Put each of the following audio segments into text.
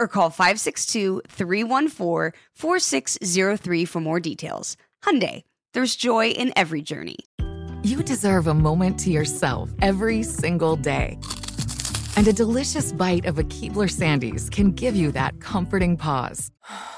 or call 562-314-4603 for more details. Hyundai, there's joy in every journey. You deserve a moment to yourself every single day. And a delicious bite of a Keebler Sandies can give you that comforting pause.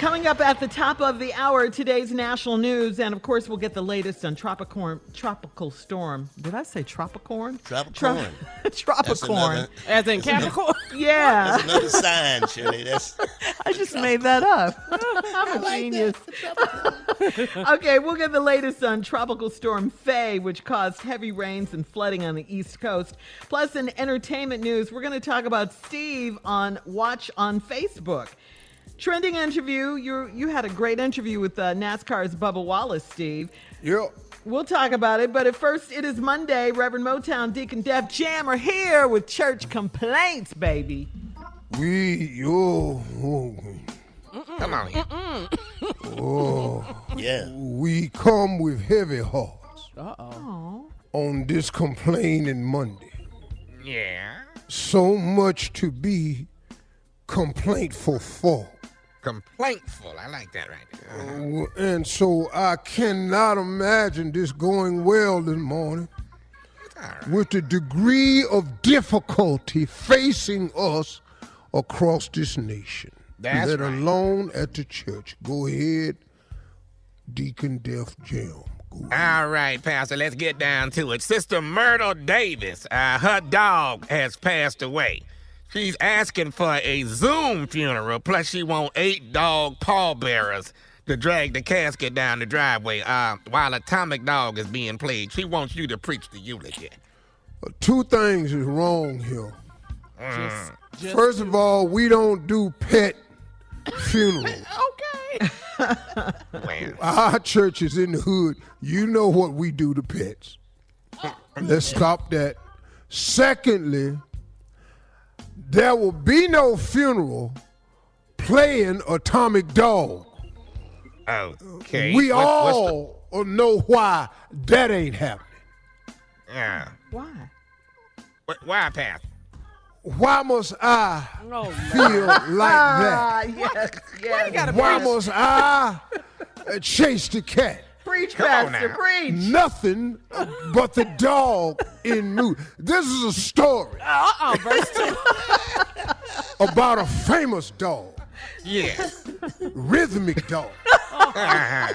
Coming up at the top of the hour, today's national news, and of course, we'll get the latest on tropical tropical storm. Did I say tropicorn? Tropicorn. tropicorn. As in Capricorn? yeah. That's another sign, Shirley. That's I just made that up. I'm a genius. okay, we'll get the latest on Tropical Storm Faye, which caused heavy rains and flooding on the East Coast. Plus, in entertainment news, we're going to talk about Steve on Watch on Facebook. Trending interview. You you had a great interview with uh, NASCAR's Bubba Wallace, Steve. Yeah. We'll talk about it, but at first, it is Monday. Reverend Motown, Deacon Def Jam are here with church complaints, baby. We yo oh, come on here. oh, Yeah. we come with heavy hearts Uh Oh. on this complaining Monday. Yeah. So much to be complaintful for. Complaintful. I like that right there. Uh, And so I cannot imagine this going well this morning with the degree of difficulty facing us across this nation. That's Let right. alone at the church. Go ahead, Deacon Def Jam. All right, Pastor, let's get down to it. Sister Myrtle Davis, uh, her dog has passed away. She's asking for a Zoom funeral, plus she want eight dog pallbearers to drag the casket down the driveway uh, while Atomic Dog is being played. She wants you to preach the eulogy. Uh, Two things is wrong here. Mm. First of all, we don't do pet funerals. Okay. well, Our church is in the hood. You know what we do to pets. Let's stop that. Secondly, there will be no funeral playing Atomic Dog. okay. we What- what's the- all know why that ain't happening. yeah. Why? Wh- Why, Pastor? Why must I Oh, feel like that? Ah, yes, yes. Why must I chased the cat. Preach, Come Pastor, preach. Nothing but the dog in me. This is a story Uh-uh, verse 2. about a famous dog, Yes. rhythmic dog,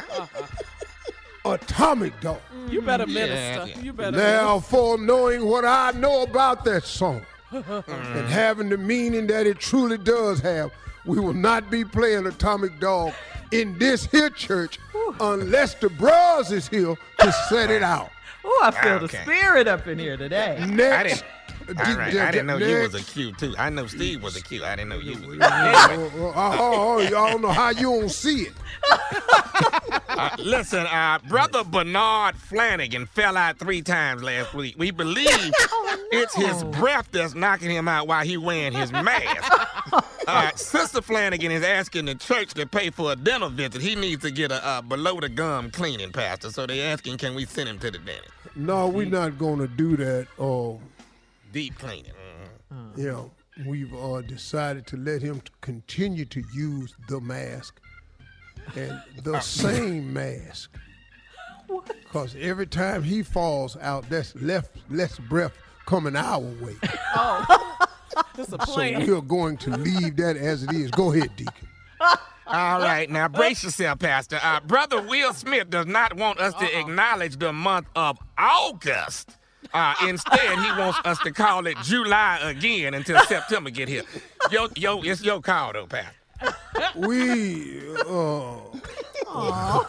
atomic dog. You better Yeah, minister. yeah. You better Now, for knowing what I know about that song mm. and having the meaning that it truly does have, we will not be playing Atomic Dog in this here church unless the bros is here to set it out. Oh, I feel Okay. the spirit up in here today. Next. Didn't. All right. I didn't know you was a next. Too. I know Steve was a Q. I didn't know you was a Q. Oh, oh, oh, oh, y'all don't know how you don't see it. Uh, listen, uh, brother Bernard Flanagan fell out three times last week. We believe it's his breath that's knocking him out while he wearing his mask. Uh, Sister Flanagan is asking the church to pay for a dental visit. He needs to get a uh, below the gum cleaning, Pastor. So they asking, can we send him to the dentist? No, we're not going to do that. Oh, Deep cleaning. Mhm. you know, we've uh, decided to let him continue to use the mask and the same mask. Because every time he falls out, that's less less breath coming our way. It's a So we're going to leave that as it is. Go ahead, Deacon. All right, now brace yourself, Pastor. Uh, Brother Will Smith does not want us to acknowledge the month of August. Uh, instead, he wants us to call it July again until September get here. Yo, yo, it's your call though, Pastor. We uh,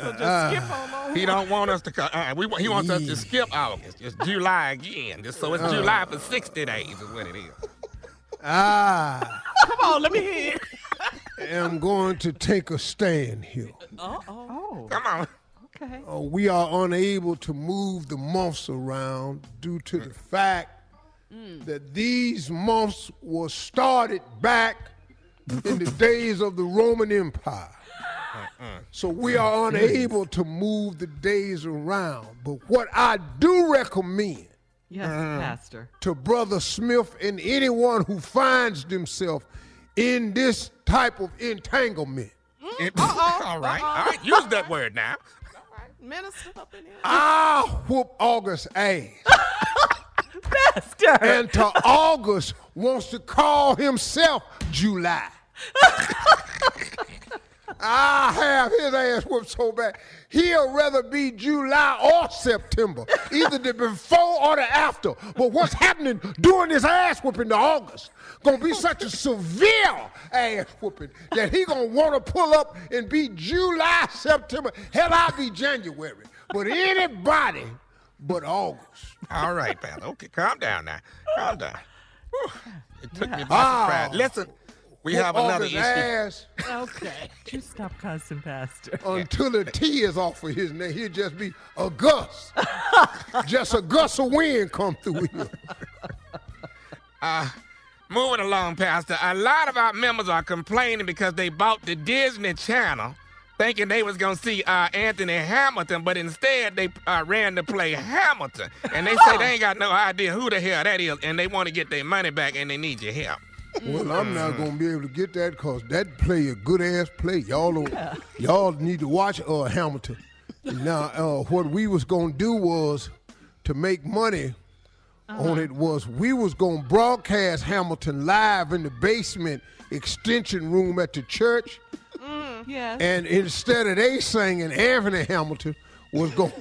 So just skip on over. He don't want us to call. Uh, we, he wants us to skip August. It's July again. Just so it's July for sixty days is what it is. I Come on, let me hear I'm going to take a stand here. Uh-oh. Come on. Okay. Uh, we are unable to move the months around due to the fact that these months were started back in the days of the Roman Empire. So we are unable to move the days around. But what I do recommend Yes, Pastor. to Brother Smith and anyone who finds themselves in this type of entanglement, It- all right, all right. Use that word now. Minister up in here. I'll whoop August ass. Pastor. and to August wants to call himself July. I have his ass whooped so bad. He'll rather be July or September, either the before or the after. But what's happening during this ass whooping to August gonna be such a severe ass whooping that he gonna want to pull up and be July, September. Hell, I'll be January. But anybody but August. All right, pal. Okay, calm down now. Calm down. Whew. It took me by Ah. surprise. Listen, we have another August issue. ass Okay. You stop cussing, Pastor. until the T is off of his name. He'll just be a Gus. just a gust of wind come through here. Moving along, Pastor. A lot of our members are complaining because they bought the Disney Channel, thinking they was gonna see uh, Anthony Hamilton, but instead they uh, ran to play Hamilton, and they say they ain't got no idea who the hell that is, and they want to get their money back, and they need your help. Well, I'm not gonna be able to get that because that play a good ass play. Y'all don't, y'all need to watch uh, Hamilton. Now, uh, what we was gonna do was to make money on it was we was gonna broadcast Hamilton live in the basement extension room at the church. Yes. And instead of they singing, Anthony Hamilton was going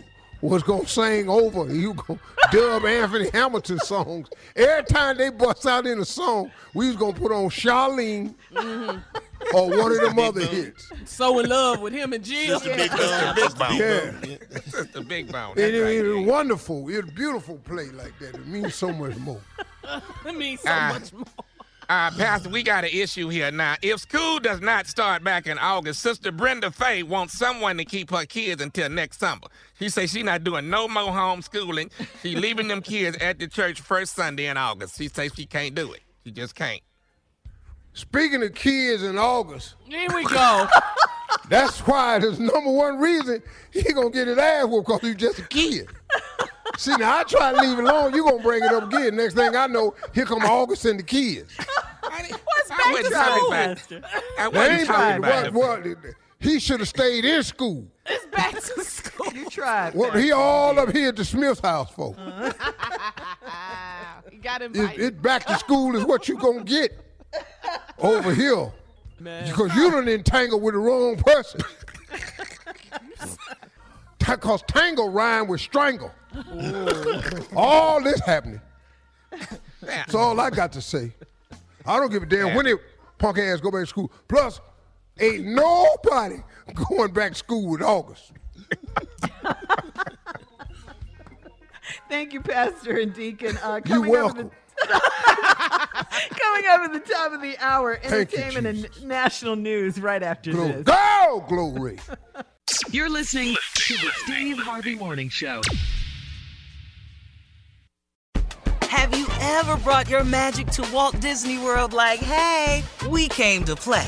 was gonna sing over. You go dub Anthony Hamilton songs. Every time they bust out in a song, we was gonna put on Charlene or one of them other hits. So in love with him and Jill. Sister Big, Sister Big Bone. Yeah. Sister Big Bone. It, That's it, right. it was wonderful. It was a beautiful play like that. It means so much more. It means so Ah. much more. Uh, Pastor, we got an issue here now. If school does not start back in August, Sister Brenda Faye wants someone to keep her kids until next summer. She say she not doing no more homeschooling. She leaving them kids at the church first Sunday in August. She say she can't do it. She just can't. Speaking of kids in August, Here we go. that's why the number one reason he gonna get his ass whooped because he's just a kid. See, now I try to leave it alone. You gonna bring it up again. Next thing I know, here come August and the kids. What's back to talking school? about, Pastor. I wasn't ain't talking right. about What, it. what, he should have stayed in school. It's back to school. You tried. Well, he all up here at the Smith house for? he got It, invited. it back to school is what you gonna get over here Man. because you done entangled with the wrong person. Because tangle rhyme with strangle. all this happening. That's all I got to say. I don't give a damn when they punk ass go back to school. Plus, ain't nobody going back to school with August. Thank you, Pastor and Deacon. Uh, You coming welcome. Up at the, coming up at the top of the hour, Thank you, entertainment and national news right after Glo- this. Go, glory. You're listening to the Steve Harvey Morning Show. Have you ever brought your magic to Walt Disney World like, hey, we came to play?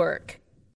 work.